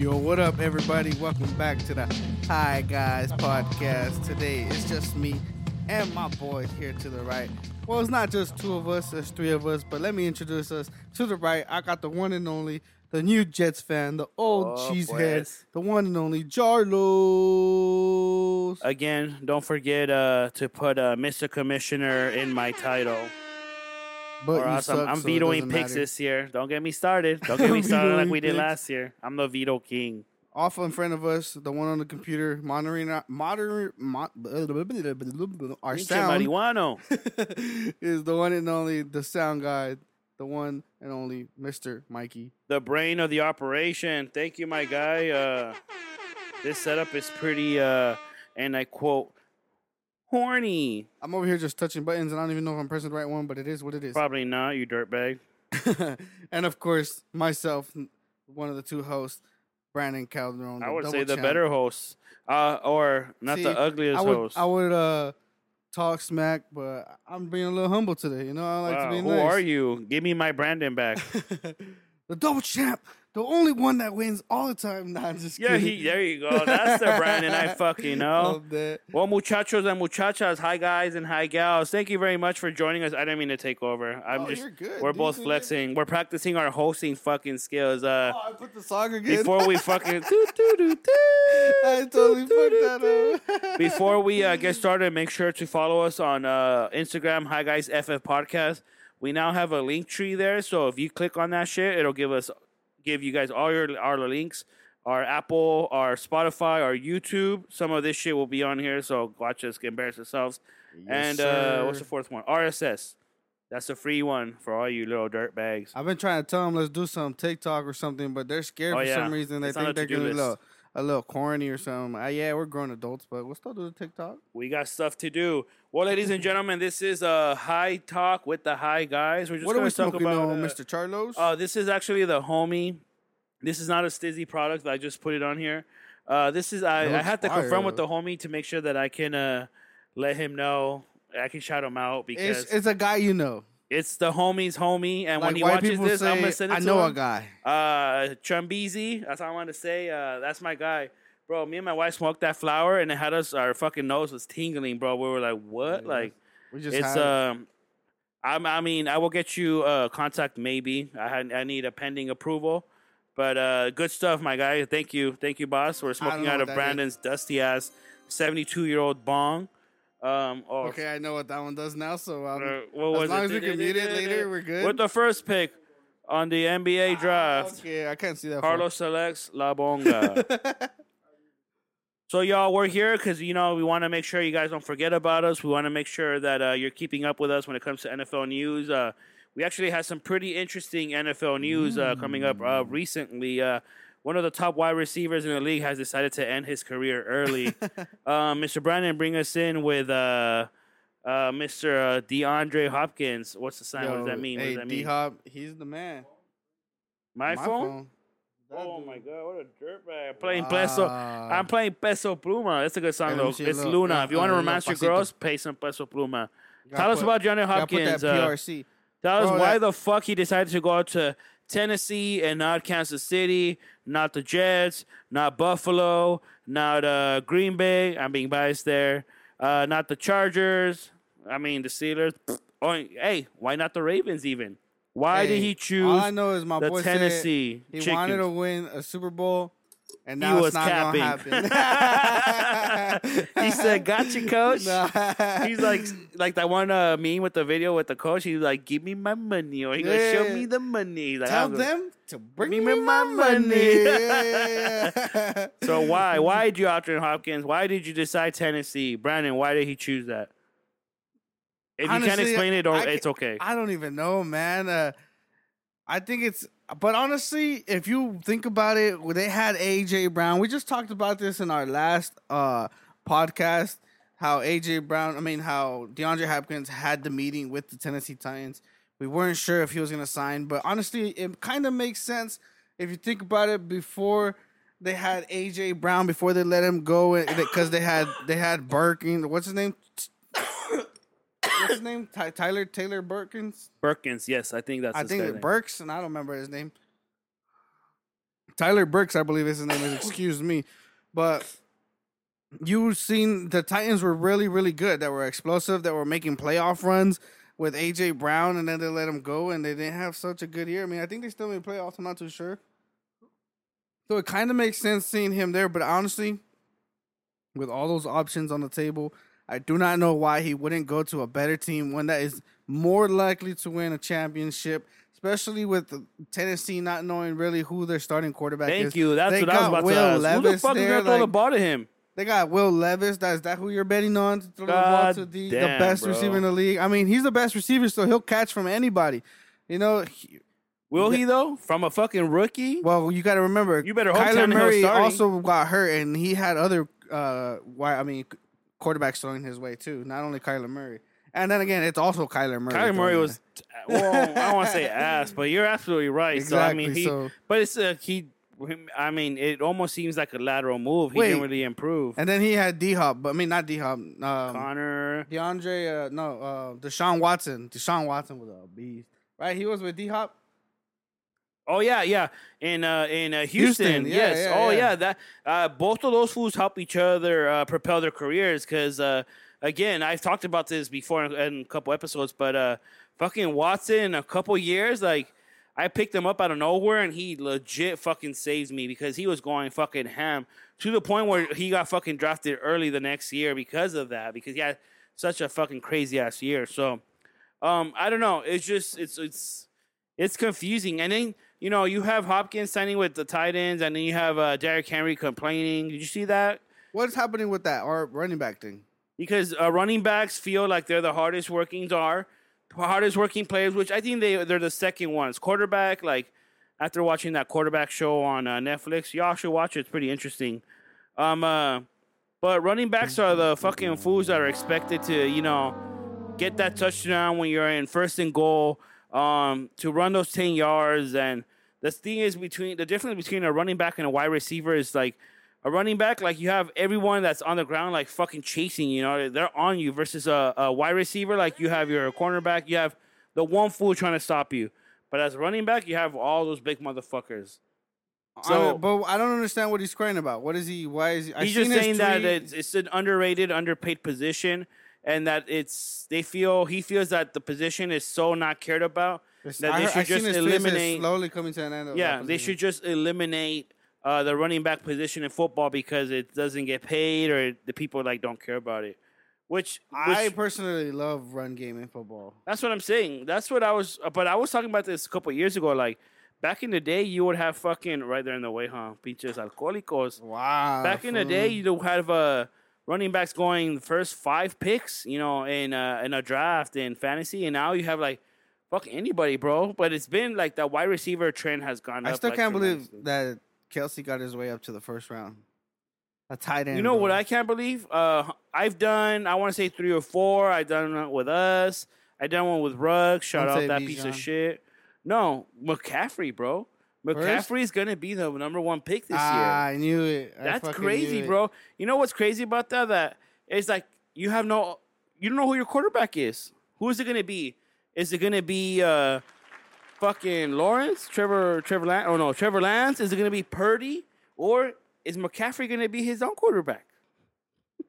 Yo, what up, everybody? Welcome back to the High Guys podcast. Today it's just me and my boy here to the right. Well, it's not just two of us, it's three of us, but let me introduce us. To the right, I got the one and only, the new Jets fan, the old Oh, cheesehead, pues. the one and only Jarlos. Again, don't forget uh, to put uh, Mr. Commissioner in my title. But or else I'm, I'm so vetoing picks matter. this year. Don't get me started. Don't get me started like we did picks. last year. I'm the veto king. Off in front of us, the one on the computer, monitoring our, monitoring, mo- our sound. is the one and only the sound guy, the one and only Mr. Mikey. the brain of the operation. Thank you, my guy. Uh, this setup is pretty, uh, and I quote, horny. I'm over here just touching buttons, and I don't even know if I'm pressing the right one, but it is what it is. Probably not, you dirtbag. and of course, myself, one of the two hosts, Brandon Calderon. I would say the champ. better host, uh, or not See, the ugliest I would, host. I would uh talk smack, but I'm being a little humble today. You know, I like Wow, to be nice. who nice. are you? Give me my Brandon back. the double champ, the only one that wins all the time. Nah, I'm just yeah, kidding. he, there you go. That's the Brandon I fucking know. Love that. Well, muchachos and muchachas, hi guys and hi gals. Thank you very much for joining us. I didn't mean to take over. I'm Oh, just you're good, we're dude. both flexing. We're practicing our hosting fucking skills. Uh Oh, I put the song again. before we fucking doo, doo, doo, doo, I totally fucked that up. Before we uh, get started, make sure to follow us on uh, Instagram, High Guys FF Podcast. We now have a link tree there, so if you click on that shit, it'll give us give you guys all your our links, our Apple, our Spotify, our YouTube. Some of this shit will be on here, so watch us embarrass ourselves. and uh, what's the fourth one? RSS. That's a free one for all you little dirt bags. I've been trying to tell them let's do some TikTok or something, but they're scared Oh, for yeah. some reason. They It's think they're gonna be a little, corny or something. Uh, yeah, we're grown adults, but we'll still do the TikTok. We got stuff to do. Well, ladies and gentlemen, this is a high talk with the high guys. We're just What are we talk smoking about on, uh, Mr. Charlos? Uh, this is actually the homie. This is not a STIIIZY product. I just put it on here. Uh, this is I, I had to confirm with the homie to make sure that I can uh, let him know. I can shout him out because it's, it's a guy you know. It's the homie's homie, and when he watches this, say, I'm gonna send it I to know him. a guy. Uh, Chumbeezy, that's all I want to say. Uh, that's my guy, bro. Me and my wife smoked that flower, and it had us. Our fucking nose was tingling, bro. We were like, "What?" Yeah. Like, We just it's um. I, I mean, I will get you uh, contact maybe. I had, I need a pending approval, but uh, good stuff, my guy. Thank you, thank you, boss. We're smoking out of that is. Brandon's dusty ass seventy two year old bong. Um, or, okay, I know what that one does now. So um, uh, what was as long it? as we can mute it later, we're good. With the first pick on the NBA draft, okay, I can't see that. Carlos selects La Bonga. So y'all, we're here because you know we want to make sure you guys don't forget about us. We want to make sure that uh, you're keeping up with us when it comes to NFL news. Uh, we actually had some pretty interesting NFL news uh, coming up uh, recently. One of the top wide receivers in the league has decided to end his career early. uh, Mr. Brandon, bring us in with uh, uh, Mr. Uh, DeAndre Hopkins. What's the sign? what does that mean? What Hey, does that mean? D-Hop, he's the man. My, phone? Oh my god, what a dirtbag! I'm playing peso. I'm playing peso pluma. That's a good song though. It's Luna. if you want to uh, romance your girls, pay some peso pluma. Tell us about put Hopkins. tell us why the fuck he decided to go out to Tennessee and not Kansas City, not the Jets, not Buffalo, not uh, Green Bay. I'm being biased there. Uh, not the Chargers. I mean the Steelers. Oh, hey, why not the Ravens even? Why did he choose All I know is my the boy Tennessee he Chickens? wanted to win a Super Bowl, and He was it's not capping. gonna happen. he said, "Gotcha, coach." He's like, like that one uh, meme with the video with the coach. He's like, "Give me my money," or he goes, "Show me the money." Like, tell I'm- them to bring me my money. Yeah, yeah, yeah. So why, why did you Alton Hopkins? Why did you decide Tennessee, Brandon? Why did he choose that? If you can't Honestly, explain it, or I it's okay. I don't even know, man. Uh, I think it's, but honestly, if you think about it, they had AJ Brown. We just talked about this in our last uh podcast. How AJ Brown, I mean, how DeAndre Hopkins had the meeting with the Tennessee Titans. We weren't sure if he was going to sign, but honestly, it kind of makes sense if you think about it. Before they had AJ Brown, before they let him go, because they had they had Birkin. What's his name? What's his name? Ty- Tyler Taylor Birkins. Perkins, yes, I think that's. I his think it. Burks, and I don't remember his name. Tyler Burks, I believe is his name is. Excuse me, but you've seen the Titans were really, really good. That were explosive. That were making playoff runs with AJ Brown, and then they let him go, and they didn't have such a good year. I mean, I think they still made playoffs. I'm not too sure. So it kind of makes sense seeing him there, but honestly, with all those options on the table, I do not know why he wouldn't go to a better team, one that is more likely to win a championship, especially with Tennessee not knowing really who their starting quarterback is. Thank you. That's They what I was about Will to ask. Who the Levis fuck is gonna throw the ball to him? They got Will Levis. That is that who you're betting on to throw the ball to the, damn, the best bro. receiver in the league? I mean, he's the best receiver, so he'll catch from anybody. You know, he- Will he though? From a fucking rookie? well, you got to remember, You better hope Kyler Murray also got hurt, and he had other, uh, why? I mean, quarterbacks throwing his way too. Not only Kyler Murray, and then again, it's also Kyler Murray. Kyler Murray was well, I don't want to say ass, but you're absolutely right. Exactly, So I mean, he, so- but it's uh, he. I mean, it almost seems like a lateral move. He Wait. didn't really improve. And then he had D Hop, but I mean not D Hop. Um, Connor, DeAndre, uh, no, uh, Deshaun Watson. Deshaun Watson was a beast, right? He was with D Hop. Oh yeah, yeah, in uh, in uh, Houston, Houston, yeah, yes. yeah, oh yeah. yeah, that uh, both of those fools help each other uh, propel their careers because uh, again, I've talked about this before in, in a couple episodes, but uh, fucking Watson in a couple years, like. I picked him up out of nowhere and he legit fucking saves me because he was going fucking ham to the point where he got fucking drafted early the next year because of that because he had such a fucking crazy ass year. So um I don't know. It's just it's it's it's confusing. And then you know you have Hopkins signing with the Titans and then you have uh, Derrick Henry complaining. Did you see that? What's happening with that or running back thing? because uh, running backs feel like they're the hardest working are hardest working players, which I think they they're the second ones. Quarterback, like after watching that quarterback show on uh, Netflix, y'all should watch it. It's pretty interesting. Um, uh, but running backs are the fucking fools that are expected to, you know, get that touchdown when you're in first and goal, um, to run those ten yards. And the thing is between the difference between a running back and a wide receiver is like a running back, like you have everyone that's on the ground, like fucking chasing. You know, they're on you. Versus a, a wide receiver, like you have your cornerback, you have the one fool trying to stop you. But as a running back, you have all those big motherfuckers. So, So- but I don't understand what he's crying about. What is he? Why is he? I He's just saying that it's, it's an underrated, underpaid position, and that it's they feel he feels that the position is so not cared about It's- that I they should just his tweet, it says eliminate. slowly coming to an end. Yeah, they should just eliminate uh, the running back position in football because it doesn't get paid or the people like don't care about it. Which, I personally love run game in football. that's what I'm saying. That's what I was. But I was talking about this a couple years ago. Like back in the day, you would have fucking right there in the way, huh? Pinches alcohólicos. Wow. Back in the day, you would have uh, running backs going first five picks, you know, in uh, in a draft in fantasy, and now you have like fuck anybody, bro. But it's been like that wide receiver trend has gone I up. still like, can't believe that Kelce got his way up to the first round. A tight end. You know what. I can't believe? Uh, I've done, I want to say three or four. I've done one with us. I done one with Ruggs. Shout Don't out that piece of shit. No, McCaffrey, bro. McCaffrey is gonna be the number one pick this Ah, year. I knew it. I That's crazy, it. bro. You know what's crazy about that? That it's like you have no, you don't know who your quarterback is. Who is it gonna be? Is it gonna be uh, fucking Lawrence, Trevor, Trevor Lance? Oh no, Trevor Lance. Is it gonna be Purdy, or is McCaffrey gonna be his own quarterback?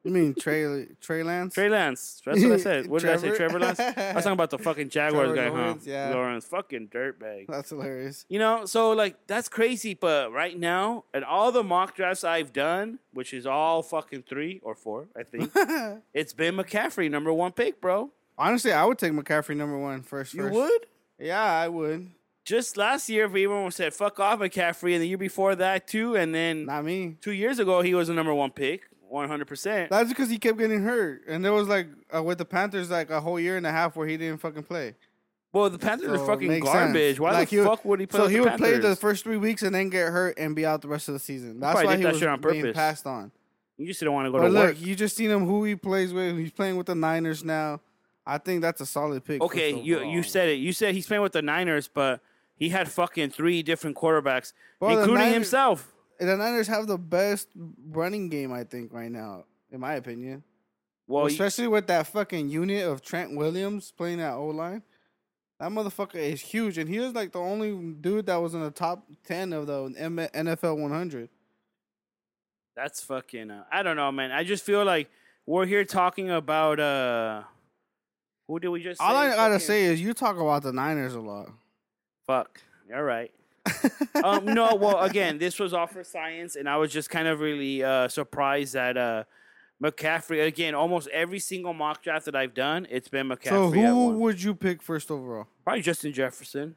You mean Trey Trey Lance? Trey Lance. That's what I said. What did I say? Trevor? Lance. I was talking about the fucking Jaguars Trevor guy, Lawrence, huh? yeah. Lawrence, fucking dirtbag. That's hilarious. You know, so like that's crazy. But right now, and all the mock drafts I've done, which is all fucking three or four, I think, it's been McCaffrey number one pick, bro. Honestly, I would take McCaffrey number one first. You first. would. Yeah, I would. Just last year, everyone said fuck off McCaffrey, and the year before that too, and then Not me. two years ago he was the number one pick, one hundred percent. That's because he kept getting hurt, and there was like uh, with the Panthers like a whole year and a half where he didn't fucking play. Well, the Panthers So are fucking garbage. sense. Why Like, the he would- fuck would he play? so with he the would play the first three weeks and then get hurt and be out the rest of the season. That's why he that was shit on being passed on. You just don't want to go But to look, work. you just seen him who he plays with. He's playing with the Niners now. I think that's a solid pick. Okay, you overall. you said it. You said he's playing with the Niners, but he had fucking three different quarterbacks, Well, including Niners- himself. And the Niners have the best running game, I think, right now, in my opinion. Well, you- Especially with that fucking unit of Trent Williams playing that O line. That motherfucker is huge, and he was like the only dude that was in the top ten of the M- NFL 100. That's fucking. Uh, I don't know, man. I just feel like we're here talking about. uh Who did we just? All say? I gotta Fucking- say is you talk about the Niners a lot. Fuck. All right. um, no, well, again, this was all for science, and I was just kind of really uh, surprised that uh, McCaffrey. Again, almost every single mock draft that I've done, it's been McCaffrey. so at who one. would you pick first overall? Probably Justin Jefferson.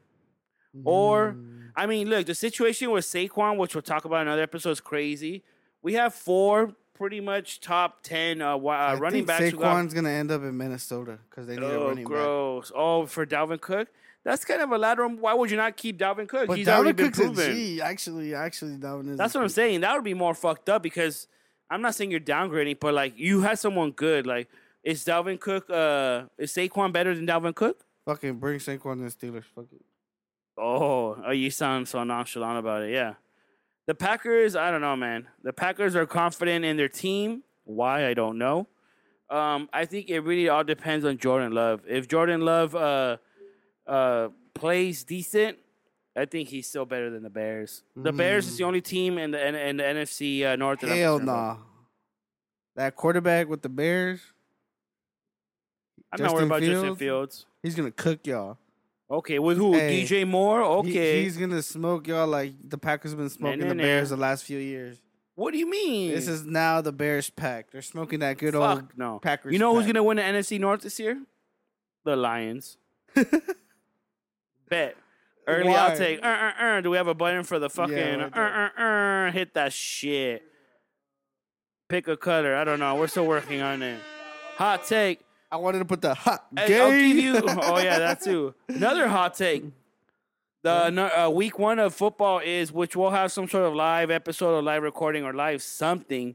Or. I mean, look, the situation with Saquon, which we'll talk about in another episode, is crazy. We have four pretty much top ten uh, uh, running think backs. who got- Saquon's gonna end up in Minnesota because they need a Oh, running back. gross! Oh, for Dalvin Cook, that's kind of a lateral. Why would you not keep Dalvin Cook? But He's already Dalvin been Cook's proven. G. Actually, actually, Dalvin is. That's a what I'm saying. That would be more fucked up because I'm not saying you're downgrading, but like you had someone good. Like, is Dalvin Cook? Uh, is Saquon better than Dalvin Cook? Fucking bring Saquon to the Steelers. Fuck it. Oh, oh, you sound so nonchalant about it. Yeah, the Packers. I don't know, man. The Packers are confident in their team. Why I don't know. Um, I think it really all depends on Jordan Love. If Jordan Love uh uh plays decent, I think he's still better than the Bears. The Bears is the only team in the in, in the NFC uh, North. that Hell about. nah. That quarterback with the Bears, I'm not worried Justin about Justin Fields? Fields. he's gonna cook y'all. Okay, with who? Hey, DJ Moore. He- Okay. he's gonna smoke y'all like the Packers been smoking nah, the nah. Bears the last few years. what do you mean? This is now the Bears pack. They're smoking that good Fuck old no. Packers. You know who's gonna win the NFC North this year? The Lions. Bet. Early Why? I'll take. Uh, uh, uh. Do we have a button for the fucking? right uh, uh, uh, hit that shit. Pick a color. I don't know. We're still working on it. Hot take. I wanted to put the hot gay. I'll give you. Oh yeah, that too. Another hot take. The no- uh, week one of football is, which we'll have some sort of live episode or live recording or live something.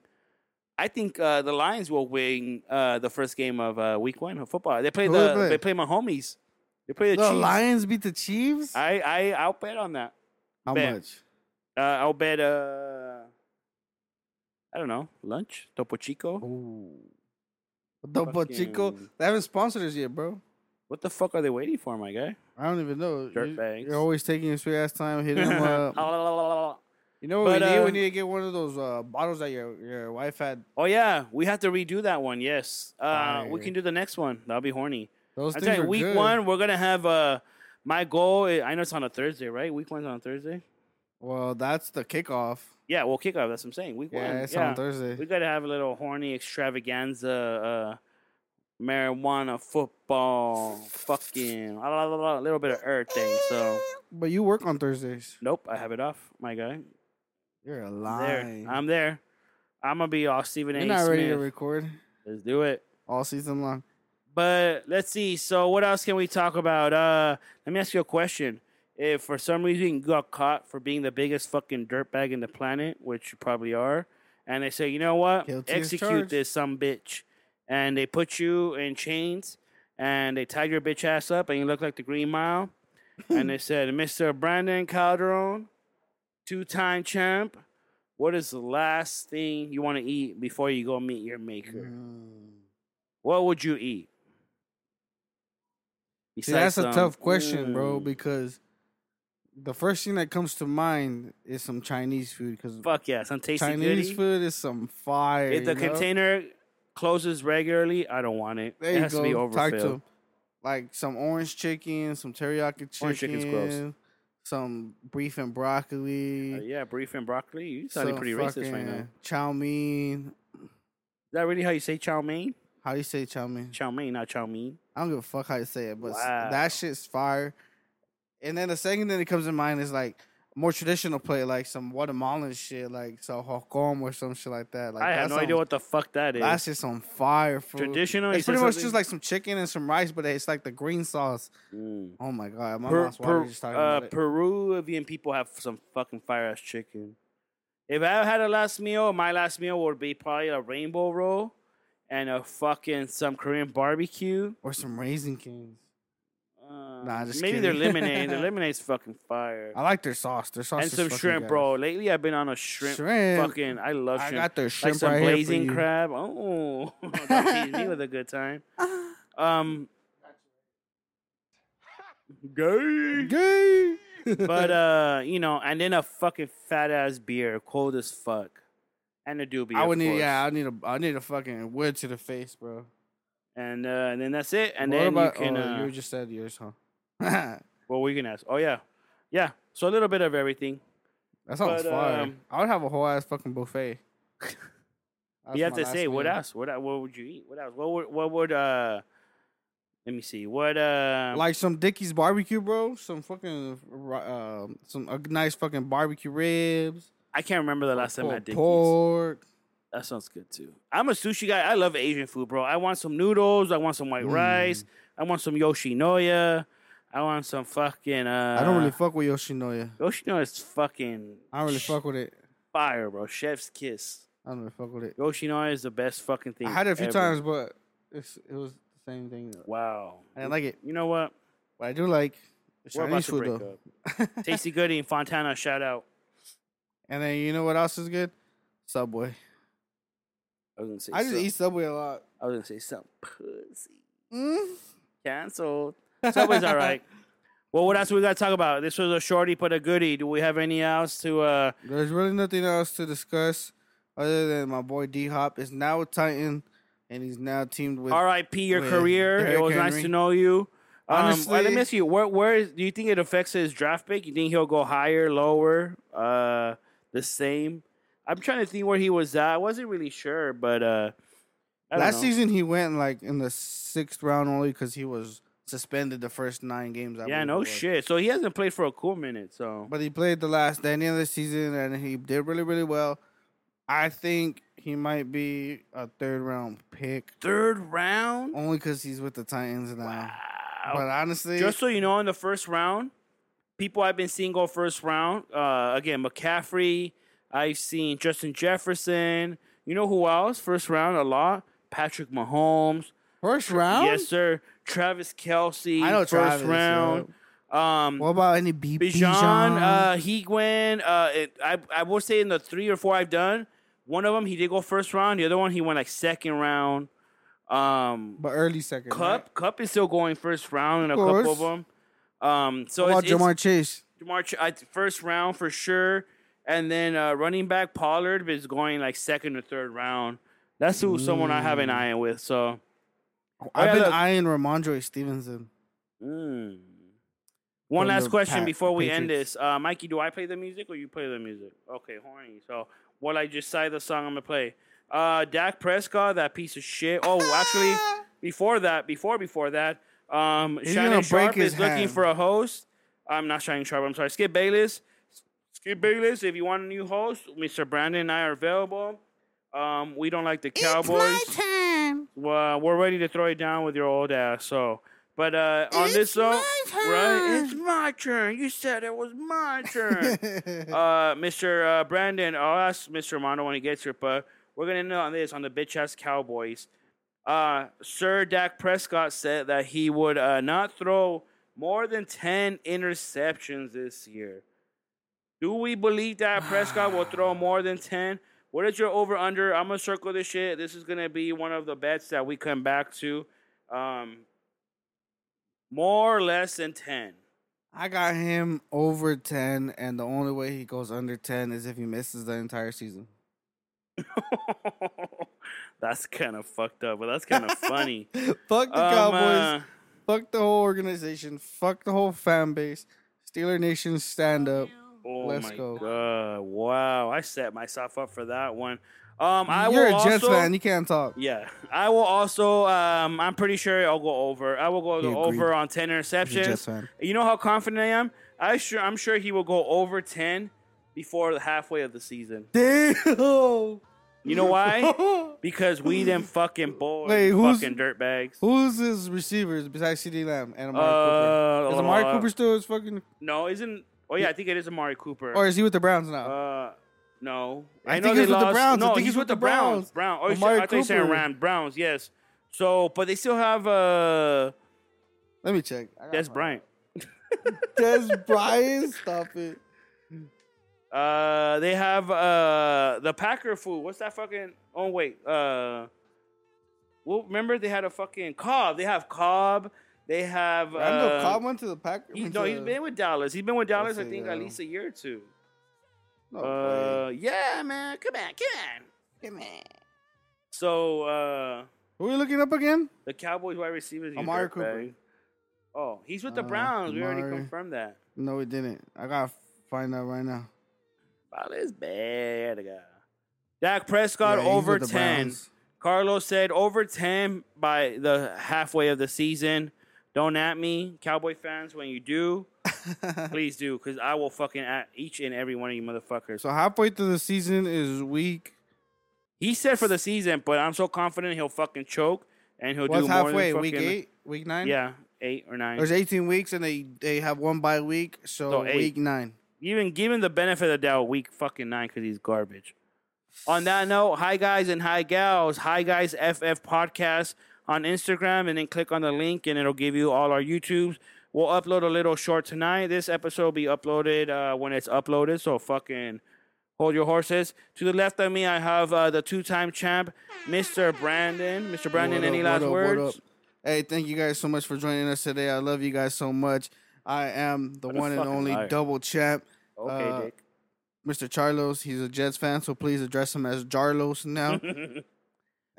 I think uh, the Lions will win uh, the first game of uh, week one of football. They play Who the they play? they play my homies. They play the, the. Lions beat the Chiefs. I I I'll bet on that. How bet. much? Uh, I'll bet. Uh, I don't know. Lunch, Topo Chico. Ooh. Topo Chico. Fucking- They haven't sponsored us yet, bro. What the fuck are they waiting for, my guy? I don't even know. You're, Dirtbags. you're always taking your sweet ass time, hitting them up. You know what But, we need? uh, we need to get one of those uh, bottles that your your wife had. Oh yeah, we have to redo that one. Yes, uh, we can do the next one. That'll be horny. Those I things you, are week good. one we're gonna have. Uh, my goal. i- I know it's on a Thursday, right? Week one's on a Thursday. Well, that's the kickoff. Yeah, we'll kick off. That's what I'm saying. Week Yeah, one. it's yeah. on Thursday. We gotta have a little horny extravaganza. Uh, marijuana, football, fucking a little bit of everything. So, But you work on Thursdays. nope, I have it off, my guy. You're a I'm there. I'm there. I'm gonna be all Stephen You're A. not ready to record Let's do it. all season long. But let's see. So what else can we talk about? Uh, let me ask you a question. If for some reason you got caught for being the biggest fucking dirtbag in the planet, which you probably are, and they say, you know what, Guilty as execute charged. this some bitch, and they put you in chains and they tied your bitch ass up and you look like the Green Mile, and they said, Mr. Brandon Calderon, two-time champ, what is the last thing you want to eat before you go meet your maker? Mm. What would you eat? See, that's a tough some- question, bro, Mm, because the first thing that comes to mind is some Chinese food. Because fuck yeah, some tasty Chinese goodie. food is some fire. If the you know? container closes regularly, I don't want it. there it you has go. to be Talk to Like some orange chicken, some teriyaki chicken, Orange chicken's gross. some beef and broccoli. Uh, yeah, beef and broccoli. You sounding pretty racist right now. Chow mein. Is that really how you say chow mein? How you say chow mein? Chow mein, not chow mein. I don't give a fuck how you say it, but Wow. that shit's fire. And then the second thing that comes to mind is like more traditional play, like some Guatemalan shit, like so jocón or some shit like that. Like I have no some- idea what the fuck that is. That's just on fire food. Traditional? It's pretty much something? just like some chicken and some rice, but it's like the green sauce. Mm. Oh my god, my Per- watering per- just talking uh, about it. Peruvian people have some fucking fire ass chicken. If I had a last meal, my last meal would be probably a rainbow roll and a fucking some Korean barbecue. or some Raising Cane's. Nah, just maybe their kidding. lemonade. their lemonade's fucking fire. I like their sauce. Their sauce and some shrimp, gas. bro. Lately, I've been on a shrimp. Shrimp. Fucking, I love shrimp. I got their like shrimp some right blazing crab. Oh, don't me with a good time. Um, Gay. Gay. But uh, you know, and then a fucking fat ass beer, cold as fuck, and a doobie. I would need, course. yeah, I need a, I need a fucking wood to the face, bro. And uh, and then that's it. And what then about? you can. oh, uh, you just said yours, huh? What were you gonna ask? Oh yeah, yeah. So a little bit of everything. that sounds But, fire. um, I would have a whole ass fucking buffet. You have to say what else? What what would you eat? What else? What would what would uh? Let me see. What uh? Like some Dickey's barbecue, bro. Some fucking, uh, some a nice fucking barbecue ribs. I can't remember the last time I had Dickey's. pork. That sounds good too. I'm a sushi guy. I love Asian food, bro. I want some noodles. I want some white Mm. rice. I want some Yoshinoya. I want some fucking. Uh, I don't really fuck with Yoshinoya. Yoshinoya is fucking. I don't really sh- fuck with it. fire, bro. Chef's kiss. I don't really fuck with it. Yoshinoya is the best fucking thing. I had it a few ever. times, but it's, it was the same thing. Wow. I didn't like it, You know what? but I do like the We're about Chinese to food though. Tasty Goody in Fontana, shout out. and then you know what else is good? Subway. I was gonna say. I just some- eat Subway a lot. I was gonna say some pussy. Mm. Canceled. Subway's all right. Well, what else we got to talk about? This was a shorty, but a goodie. Do we have any else to? uh There's really nothing else to discuss other than my boy D Hop is now a Titan, and he's now teamed with. R.I.P. Your with career. It was nice to know you. Um, Honestly- let me ask you, where, where is, do you think it affects his draft pick? You think he'll go higher, lower, uh, the same? I'm trying to think where he was at. I wasn't really sure, but uh, I don't Last know. season he went like in the sixth round only because he was suspended the first nine games. I yeah, no was. shit. So he hasn't played for a cool minute. So But he played the last the end of the season and he did really really well. I think he might be a third round pick third round. only because he's with the Titans now. Wow. But honestly, Just so you know, in the first round, people I've been seeing go first round. Uh, again, McCaffrey. I've seen Justin Jefferson. You know who else? First round a lot. Patrick Mahomes. first round. Yes, sir. Travis Kelce. I know first Travis, round. Um, What about any B- Bijan, uh, he went. Uh, it, I I will say in the three or four I've done, one of them he did go first round. The other one he went like second round. Um, but early second. Kupp right? Kupp is still going first round in a couple of them. Um, so What about it's, it's Ja'Marr Chase? Jamar Ch- I, first round for sure, and then uh, running back Pollard is going like second or third round. That's who someone I have an Mm. eye with. So, I've been eyeing Rhamondre Stevenson. mm. one last question Pat- before we end this, uh, Mikey. Do I play the music or you play the music? Okay, horny. So, what I just say the song, I'm gonna play. Uh, Dak Prescott, that piece of shit. Oh, actually, before that, before before that, um, He's Shannon Sharpe is looking hand. for a host. I'm not Shannon Sharpe. I'm sorry, Skip Bayless. Skip Bayless, if you want a new host, Mr. Brandon and I are available. Um, we don't like the Cowboys. Well, we're ready to throw it down with your old ass. So, but uh, on this It's though, my right? It's my turn. You said it was my turn. uh, Mr. Uh, Brandon, I'll ask Mr. Mondo when he gets here, but we're gonna end on this on the bitch ass Cowboys. Uh, Sir Dak Prescott said that he would uh, not throw more than ten interceptions this year. Do we believe that Prescott will throw more than ten? What is your over under? I'm gonna circle this shit. This is gonna be one of the bets that we come back to. Um, more or less than ten. I got him over 10, and the only way he goes under 10 is if he misses the entire season. that's kind of fucked up, but that's kind of funny. Fuck the Um, Cowboys. uh, Fuck the whole organization. Fuck the whole fan base. Steeler Nation, stand up. Oh Let's my go. god! Wow, I set myself up for that one. Um, I You're a will Jets also, fan. You can't talk. Yeah, I will also. Um, I'm pretty sure I'll go over. I will go He the agreed. over on ten interceptions. You know how confident I am. I sure. I'm sure he will go over ten before the halfway of the season. Damn. You know why? Because we them fucking boys, Wait, who's- fucking dirtbags. Who's his receivers besides CeeDee Lamb and Amari Uh, Cooper? Is Amari uh, Cooper still his fucking, No, isn't. Oh yeah, I think it is Amari Cooper. or is he with the Browns now? Uh, no. I know think they he's with the lost. Browns. I No, think he's, with the the Browns. Browns. Brown. Oh, shit, Amari I thought you said Cooper. Rams. Browns. Yes. So, but they still have uh, Let me check. I got Des my- Bryant. Dez Bryant. Stop it. Uh, they have uh the Packer food. What's that fucking? Oh wait. Uh, well, remember they had a fucking Cobb. They have Cobb. They have. Randall Uh, Cobb went to the Packers. he, no, he's been with Dallas. He's been with Dallas, I think, at uh, least a year or two. No uh, yeah, man. Come on, come on. Come on. So, uh, Who are you looking up again? the Cowboys wide receivers. Amari. Cooper. Oh, he's with the Uh, Browns. We already confirmed that. No, we didn't. I gotta find out right now. Ball is bad, guy. Dak Prescott Yeah, over 10. Browns. Carlos said over 10 by the halfway of the season. Don't at me, Cowboy fans. When you do, please do, because I will fucking at each and every one of you motherfuckers. so halfway through the season is week. He said for the season, but I'm so confident he'll fucking choke and he'll What's do more halfway? than Week eight, week nine. Yeah, eight or nine. There's 18 weeks, and they they have one by week, so, So eight. week nine. Even give him the benefit of the doubt, week fucking nine, because he's garbage. On that note, hi guys and hi gals, High Guys FF podcast on Instagram, and then click on the link, and it'll give you all our YouTubes. We'll upload a little short tonight. This episode will be uploaded uh, when it's uploaded, so fucking hold your horses. To the left of me, I have uh, the two-time champ, Mr. Brandon. Mr. Brandon, What any up, last what up, what words? up? Hey, thank you guys so much for joining us today. I love you guys so much. I am the What one and only liar. double champ, Okay, Uh, Dick. Mr. Charlos. He's a Jets fan, so please address him as Jarlos now.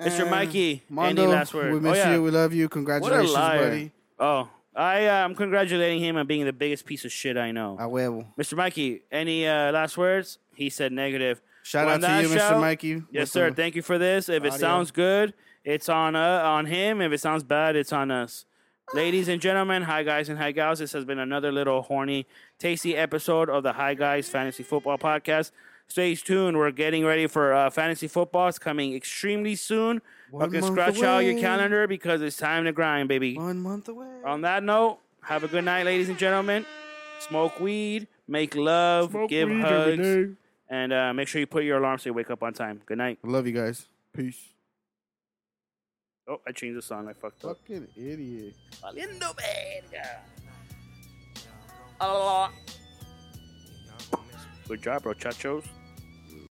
Mr. Mikey, Mondo, any last words? we miss oh, yeah. you. We love you. Congratulations, buddy. Oh, I uh, I'm congratulating him on being the biggest piece of shit I know. A huevo. Mr. Mikey, any uh, last words? He said negative. Shout On out to you, Mr. Mikey. Yes, sir. the- Thank you for this. If it audio. sounds good, it's on uh, on him. If it sounds bad, it's on us. Ladies and gentlemen, hi guys and hi gals. This has been another little horny, tasty episode of the High Guys Fantasy Football Podcast. Stay tuned. We're getting ready for uh, fantasy football. It's coming extremely soon. One Fucking scratch out your calendar because it's time to grind, baby. One month away. On that note, have a good night, ladies and gentlemen. Smoke weed, make love, give hugs, and uh, make sure you put your alarm so you wake up on time. Good night. I love you guys. Peace. Oh, I changed the song. I fucked up. Fucking idiot. Valiendo verga. Good job, bro, chachos.